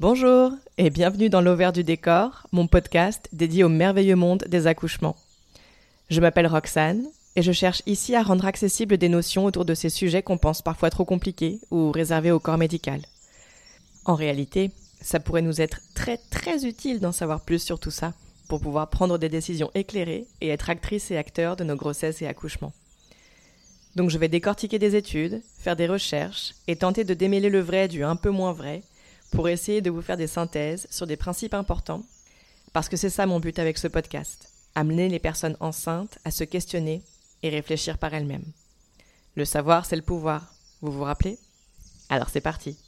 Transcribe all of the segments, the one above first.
Bonjour et bienvenue dans l'Auvers du décor, mon podcast dédié au merveilleux monde des accouchements. Je m'appelle Roxane et je cherche ici à rendre accessibles des notions autour de ces sujets qu'on pense parfois trop compliqués ou réservés au corps médical. En réalité, ça pourrait nous être très très utile d'en savoir plus sur tout ça pour pouvoir prendre des décisions éclairées et être actrices et acteurs de nos grossesses et accouchements. Donc je vais décortiquer des études, faire des recherches et tenter de démêler le vrai du un peu moins vrai pour essayer de vous faire des synthèses sur des principes importants, parce que c'est ça mon but avec ce podcast, amener les personnes enceintes à se questionner et réfléchir par elles-mêmes. Le savoir, c'est le pouvoir, vous vous rappelez? Alors c'est parti.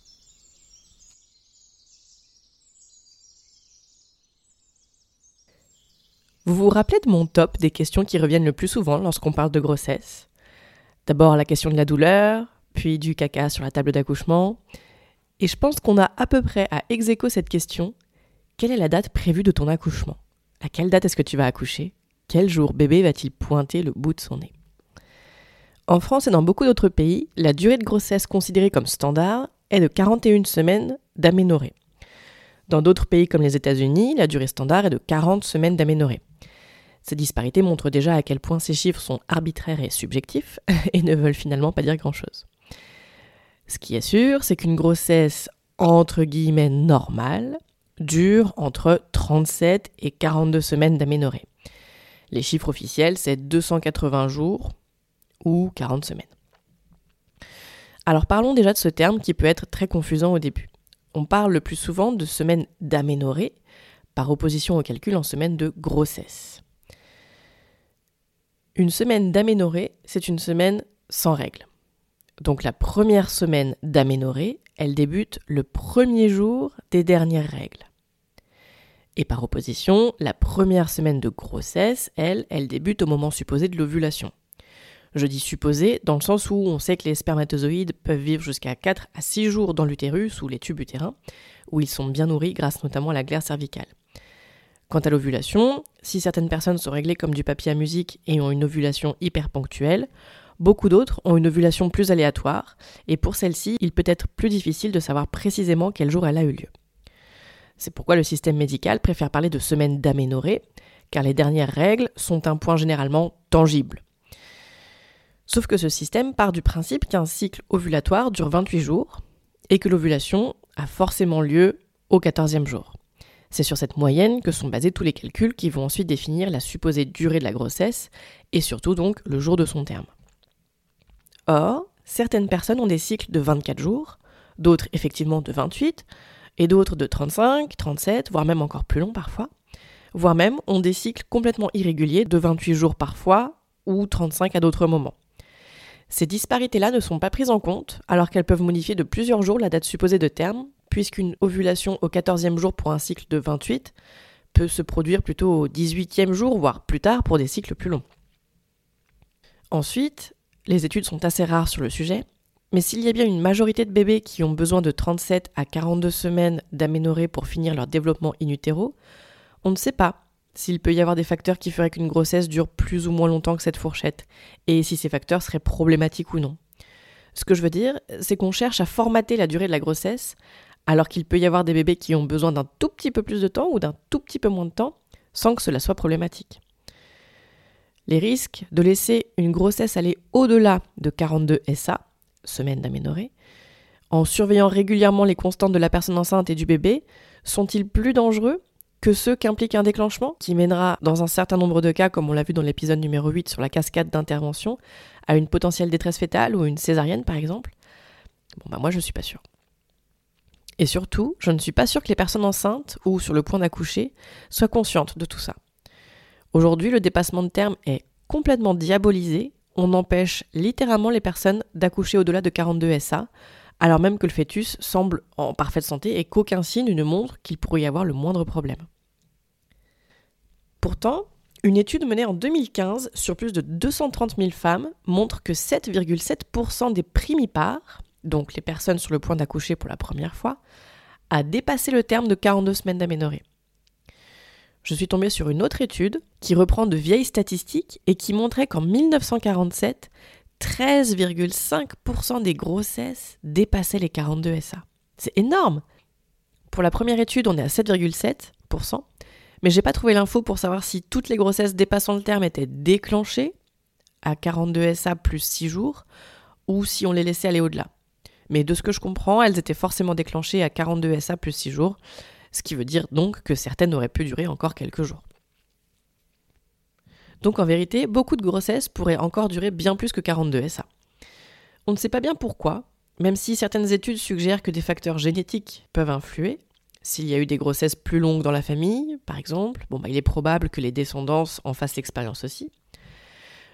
Vous vous rappelez de mon top des questions qui reviennent le plus souvent lorsqu'on parle de grossesse? D'abord la question de la douleur, puis du caca sur la table d'accouchement. Et je pense qu'on a à peu près à ex cette question quelle est la date prévue de ton accouchement? À quelle date est-ce que tu vas accoucher? Quel jour bébé va-t-il pointer le bout de son nez? En France et dans beaucoup d'autres pays, la durée de grossesse considérée comme standard est de 41 semaines d'aménorrhée. Dans d'autres pays comme les États-Unis, la durée standard est de 40 semaines d'aménorrhée. Ces disparités montrent déjà à quel point ces chiffres sont arbitraires et subjectifs et ne veulent finalement pas dire grand-chose. Ce qui est sûr, c'est qu'une grossesse entre guillemets normale dure entre 37 et 42 semaines d'aménorrhée. Les chiffres officiels, c'est 280 jours ou 40 semaines. Alors parlons déjà de ce terme qui peut être très confusant au début. On parle le plus souvent de semaine d'aménorrhée par opposition au calcul en semaine de grossesse. Une semaine d'aménorrhée, c'est une semaine sans règles. Donc la première semaine d'aménorrhée, elle débute le premier jour des dernières règles. Et par opposition, la première semaine de grossesse, elle, elle débute au moment supposé de l'ovulation. Je dis supposé dans le sens où on sait que les spermatozoïdes peuvent vivre jusqu'à 4 à 6 jours dans l'utérus ou les tubes utérins, où ils sont bien nourris grâce notamment à la glaire cervicale. Quant à l'ovulation, si certaines personnes sont réglées comme du papier à musique et ont une ovulation hyper ponctuelle, beaucoup d'autres ont une ovulation plus aléatoire, et pour celle-ci, il peut être plus difficile de savoir précisément quel jour elle a eu lieu. C'est pourquoi le système médical préfère parler de semaine d'aménorrhée, car les dernières règles sont un point généralement tangible. Sauf que ce système part du principe qu'un cycle ovulatoire dure 28 jours, et que l'ovulation a forcément lieu au 14e jour. C'est sur cette moyenne que sont basés tous les calculs qui vont ensuite définir la supposée durée de la grossesse et surtout donc le jour de son terme. Or, certaines personnes ont des cycles de 24 jours, d'autres effectivement de 28, et d'autres de 35, 37, voire même encore plus longs parfois, voire même ont des cycles complètement irréguliers de 28 jours parfois ou 35 à d'autres moments. Ces disparités-là ne sont pas prises en compte alors qu'elles peuvent modifier de plusieurs jours la date supposée de terme puisqu'une ovulation au 14e jour pour un cycle de 28 peut se produire plutôt au 18e jour, voire plus tard pour des cycles plus longs. Ensuite, les études sont assez rares sur le sujet, mais s'il y a bien une majorité de bébés qui ont besoin de 37 à 42 semaines d'aménorrhée pour finir leur développement in utero, on ne sait pas s'il peut y avoir des facteurs qui feraient qu'une grossesse dure plus ou moins longtemps que cette fourchette, et si ces facteurs seraient problématiques ou non. Ce que je veux dire, c'est qu'on cherche à formater la durée de la grossesse alors qu'il peut y avoir des bébés qui ont besoin d'un tout petit peu plus de temps ou d'un tout petit peu moins de temps sans que cela soit problématique. Les risques de laisser une grossesse aller au-delà de 42 SA, semaines d'aménorrhée, en surveillant régulièrement les constantes de la personne enceinte et du bébé, sont-ils plus dangereux que ceux qu'implique un déclenchement, qui mènera, dans un certain nombre de cas, comme on l'a vu dans l'épisode numéro 8 sur la cascade d'intervention, à une potentielle détresse fétale ou une césarienne par exemple? Bon bah moi je suis pas sûre. Et surtout, je ne suis pas sûre que les personnes enceintes ou sur le point d'accoucher soient conscientes de tout ça. Aujourd'hui, le dépassement de terme est complètement diabolisé. On empêche littéralement les personnes d'accoucher au-delà de 42 SA, alors même que le fœtus semble en parfaite santé et qu'aucun signe ne montre qu'il pourrait y avoir le moindre problème. Pourtant, une étude menée en 2015 sur plus de 230 000 femmes montre que 7,7% des primipares, donc les personnes sur le point d'accoucher pour la première fois, a dépassé le terme de 42 semaines d'aménorrhée. Je suis tombée sur une autre étude qui reprend de vieilles statistiques et qui montrait qu'en 1947, 13,5% des grossesses dépassaient les 42 SA. C'est énorme Pour la première étude, on est à 7,7%, mais j'ai pas trouvé l'info pour savoir si toutes les grossesses dépassant le terme étaient déclenchées à 42 SA plus 6 jours ou si on les laissait aller au-delà. Mais de ce que je comprends, elles étaient forcément déclenchées à 42 SA plus 6 jours, ce qui veut dire donc que certaines auraient pu durer encore quelques jours. Donc en vérité, beaucoup de grossesses pourraient encore durer bien plus que 42 SA. On ne sait pas bien pourquoi, même si certaines études suggèrent que des facteurs génétiques peuvent influer, s'il y a eu des grossesses plus longues dans la famille, par exemple, bah, il est probable que les descendances en fassent l'expérience aussi.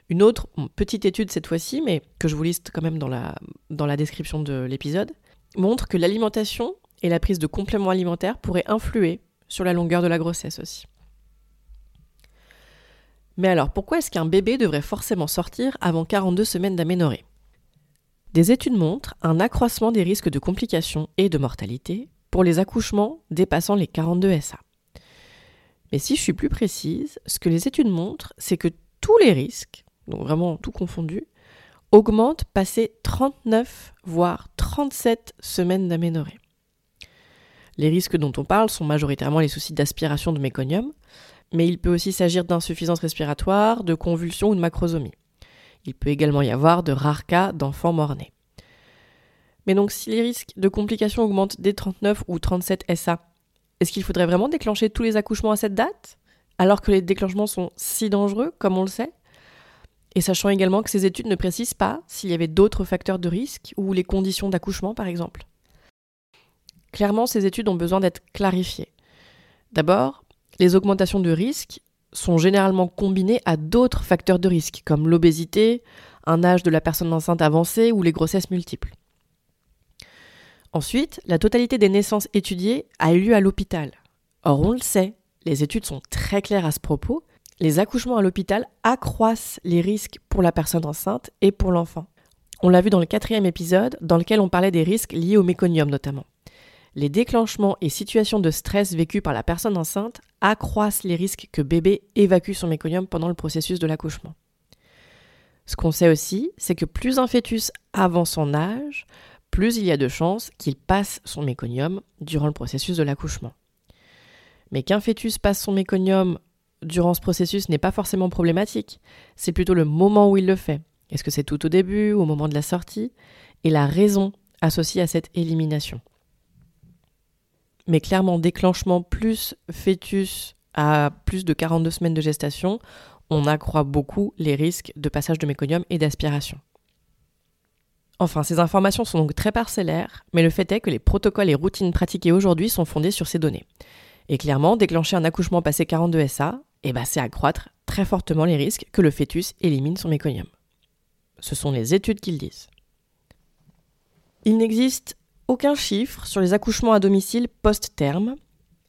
Une autre petite étude cette fois-ci, mais que je vous liste quand même dans la description de l'épisode, montre que l'alimentation et la prise de compléments alimentaires pourraient influer sur la longueur de la grossesse aussi. Mais alors, pourquoi est-ce qu'un bébé devrait forcément sortir avant 42 semaines d'aménorrhée? Des études montrent un accroissement des risques de complications et de mortalité pour les accouchements dépassant les 42 SA. Mais si je suis plus précise, ce que les études montrent, c'est que tous les risques, donc vraiment tout confondu, augmentent passé 39 voire 37 semaines d'aménorrhée. Les risques dont on parle sont majoritairement les soucis d'aspiration de méconium, mais il peut aussi s'agir d'insuffisance respiratoire, de convulsions ou de macrosomie. Il peut également y avoir de rares cas d'enfants morts-nés. Mais donc si les risques de complications augmentent dès 39 ou 37 SA, est-ce qu'il faudrait vraiment déclencher tous les accouchements à cette date alors que les déclenchements sont si dangereux comme on le sait? Et sachant également que ces études ne précisent pas s'il y avait d'autres facteurs de risque ou les conditions d'accouchement par exemple. Clairement, ces études ont besoin d'être clarifiées. D'abord, les augmentations de risque sont généralement combinées à d'autres facteurs de risque, comme l'obésité, un âge de la personne enceinte avancé ou les grossesses multiples. Ensuite, la totalité des naissances étudiées a eu lieu à l'hôpital. Or, on le sait, les études sont très claires à ce propos, les accouchements à l'hôpital accroissent les risques pour la personne enceinte et pour l'enfant. On l'a vu dans le quatrième épisode, dans lequel on parlait des risques liés au méconium notamment les déclenchements et situations de stress vécus par la personne enceinte accroissent les risques que bébé évacue son méconium pendant le processus de l'accouchement. Ce qu'on sait aussi, c'est que plus un fœtus avance son âge, plus il y a de chances qu'il passe son méconium durant le processus de l'accouchement. Mais qu'un fœtus passe son méconium durant ce processus n'est pas forcément problématique, c'est plutôt le moment où il le fait. Est-ce que c'est tout au début, au moment de la sortie? Et la raison associée à cette élimination. Mais clairement, déclenchement plus fœtus à plus de 42 semaines de gestation, on accroît beaucoup les risques de passage de méconium et d'aspiration. Enfin, ces informations sont donc très parcellaires, mais le fait est que les protocoles et routines pratiquées aujourd'hui sont fondés sur ces données. Et clairement, déclencher un accouchement passé 42 SA, eh ben, c'est accroître très fortement les risques que le fœtus élimine son méconium. Ce sont les études qui le disent. Il n'existe aucun chiffre sur les accouchements à domicile post-terme.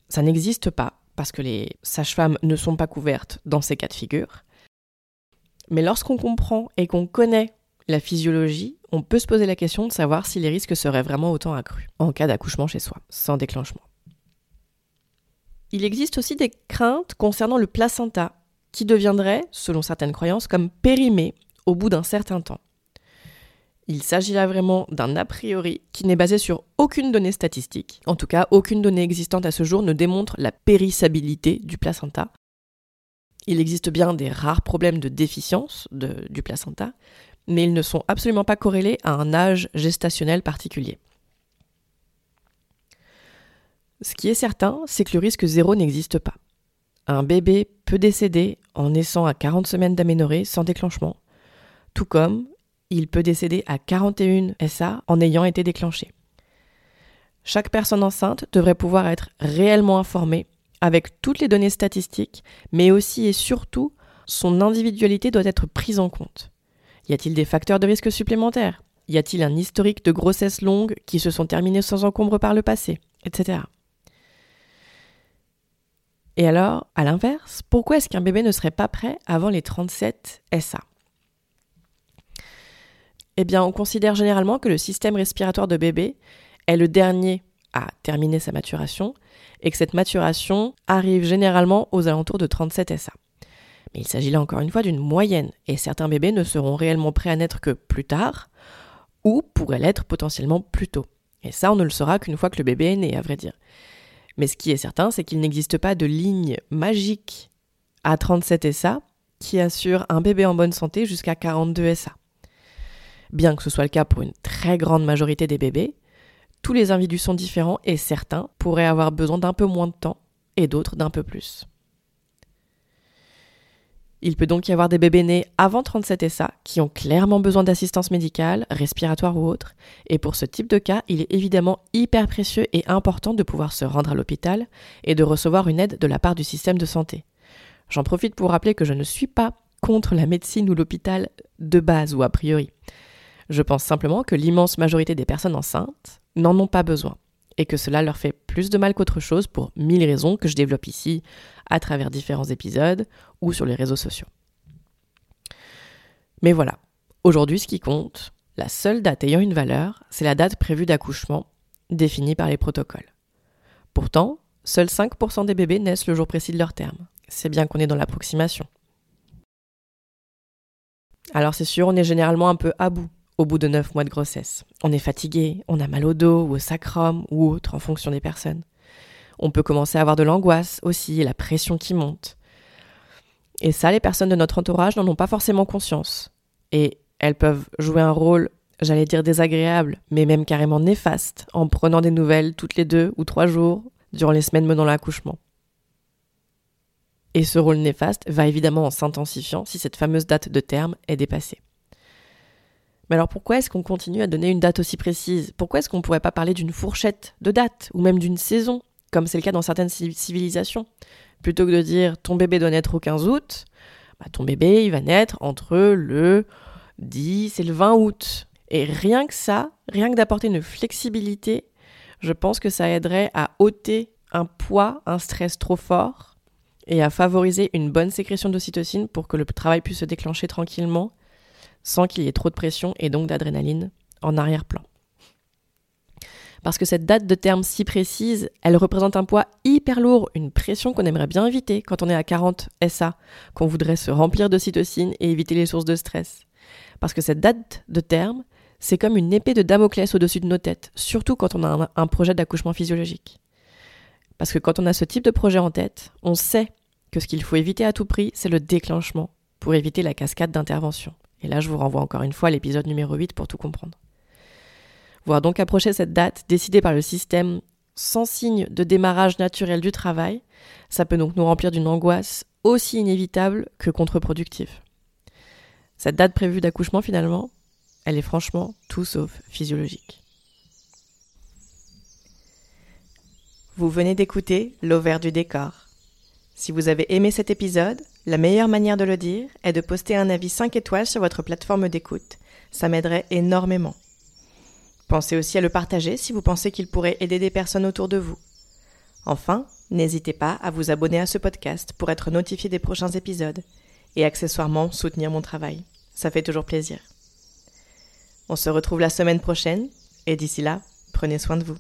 Ça n'existe pas parce que les sages-femmes ne sont pas couvertes dans ces cas de figure. Mais lorsqu'on comprend et qu'on connaît la physiologie, on peut se poser la question de savoir si les risques seraient vraiment autant accrus en cas d'accouchement chez soi, sans déclenchement. Il existe aussi des craintes concernant le placenta, qui deviendrait, selon certaines croyances, comme périmé au bout d'un certain temps. Il s'agit là vraiment d'un a priori qui n'est basé sur aucune donnée statistique. En tout cas, aucune donnée existante à ce jour ne démontre la périssabilité du placenta. Il existe bien des rares problèmes de déficience du placenta, mais ils ne sont absolument pas corrélés à un âge gestationnel particulier. Ce qui est certain, c'est que le risque zéro n'existe pas. Un bébé peut décéder en naissant à 40 semaines d'aménorrhée sans déclenchement, tout comme il peut décéder à 41 SA en ayant été déclenché. Chaque personne enceinte devrait pouvoir être réellement informée avec toutes les données statistiques, mais aussi et surtout, son individualité doit être prise en compte. Y a-t-il des facteurs de risque supplémentaires? Y a-t-il un historique de grossesses longues qui se sont terminées sans encombre par le passé? Etc. Et alors, à l'inverse, pourquoi est-ce qu'un bébé ne serait pas prêt avant les 37 SA eh bien, on considère généralement que le système respiratoire de bébé est le dernier à terminer sa maturation et que cette maturation arrive généralement aux alentours de 37 SA. Mais il s'agit là encore une fois d'une moyenne et certains bébés ne seront réellement prêts à naître que plus tard ou pourraient l'être potentiellement plus tôt. Et ça, on ne le saura qu'une fois que le bébé est né, à vrai dire. Mais ce qui est certain, c'est qu'il n'existe pas de ligne magique à 37 SA qui assure un bébé en bonne santé jusqu'à 42 SA. Bien que ce soit le cas pour une très grande majorité des bébés, tous les individus sont différents et certains pourraient avoir besoin d'un peu moins de temps et d'autres d'un peu plus. Il peut donc y avoir des bébés nés avant 37 SA qui ont clairement besoin d'assistance médicale, respiratoire ou autre, et pour ce type de cas, il est évidemment hyper précieux et important de pouvoir se rendre à l'hôpital et de recevoir une aide de la part du système de santé. J'en profite pour rappeler que je ne suis pas contre la médecine ou l'hôpital de base ou a priori. Je pense simplement que l'immense majorité des personnes enceintes n'en ont pas besoin et que cela leur fait plus de mal qu'autre chose pour mille raisons que je développe ici à travers différents épisodes ou sur les réseaux sociaux. Mais voilà, aujourd'hui ce qui compte, la seule date ayant une valeur, c'est la date prévue d'accouchement définie par les protocoles. Pourtant, seuls 5% des bébés naissent le jour précis de leur terme. C'est bien qu'on est dans l'approximation. Alors c'est sûr, on est généralement un peu à bout au bout de 9 mois de grossesse. On est fatigué, on a mal au dos ou au sacrum ou autre en fonction des personnes. On peut commencer à avoir de l'angoisse aussi la pression qui monte. Et ça, les personnes de notre entourage n'en ont pas forcément conscience. Et elles peuvent jouer un rôle, j'allais dire désagréable, mais même carrément néfaste, en prenant des nouvelles toutes les deux ou trois jours durant les semaines menant l'accouchement. Et ce rôle néfaste va évidemment en s'intensifiant si cette fameuse date de terme est dépassée. Mais alors pourquoi est-ce qu'on continue à donner une date aussi précise? Pourquoi est-ce qu'on ne pourrait pas parler d'une fourchette de date ou même d'une saison, comme c'est le cas dans certaines civilisations? Plutôt que de dire ton bébé doit naître au 15 août, bah, ton bébé il va naître entre le 10 et le 20 août. Et rien que ça, rien que d'apporter une flexibilité, je pense que ça aiderait à ôter un poids, un stress trop fort et à favoriser une bonne sécrétion d'ocytocine pour que le travail puisse se déclencher tranquillement sans qu'il y ait trop de pression et donc d'adrénaline en arrière-plan. Parce que cette date de terme si précise, elle représente un poids hyper lourd, une pression qu'on aimerait bien éviter quand on est à 40 SA, qu'on voudrait se remplir de cytocine et éviter les sources de stress. Parce que cette date de terme, c'est comme une épée de Damoclès au-dessus de nos têtes, surtout quand on a un, un projet d'accouchement physiologique. Parce que quand on a ce type de projet en tête, on sait que ce qu'il faut éviter à tout prix, c'est le déclenchement, pour éviter la cascade d'intervention. Et là, je vous renvoie encore une fois à l'épisode numéro 8 pour tout comprendre. Voir donc approcher cette date décidée par le système sans signe de démarrage naturel du travail, ça peut donc nous remplir d'une angoisse aussi inévitable que contre-productive. Cette date prévue d'accouchement, finalement, elle est franchement tout sauf physiologique. Vous venez d'écouter L'Auvert du décor. Si vous avez aimé cet épisode, la meilleure manière de le dire est de poster un avis 5 étoiles sur votre plateforme d'écoute. Ça m'aiderait énormément. Pensez aussi à le partager si vous pensez qu'il pourrait aider des personnes autour de vous. Enfin, n'hésitez pas à vous abonner à ce podcast pour être notifié des prochains épisodes et accessoirement soutenir mon travail. Ça fait toujours plaisir. On se retrouve la semaine prochaine et d'ici là, prenez soin de vous.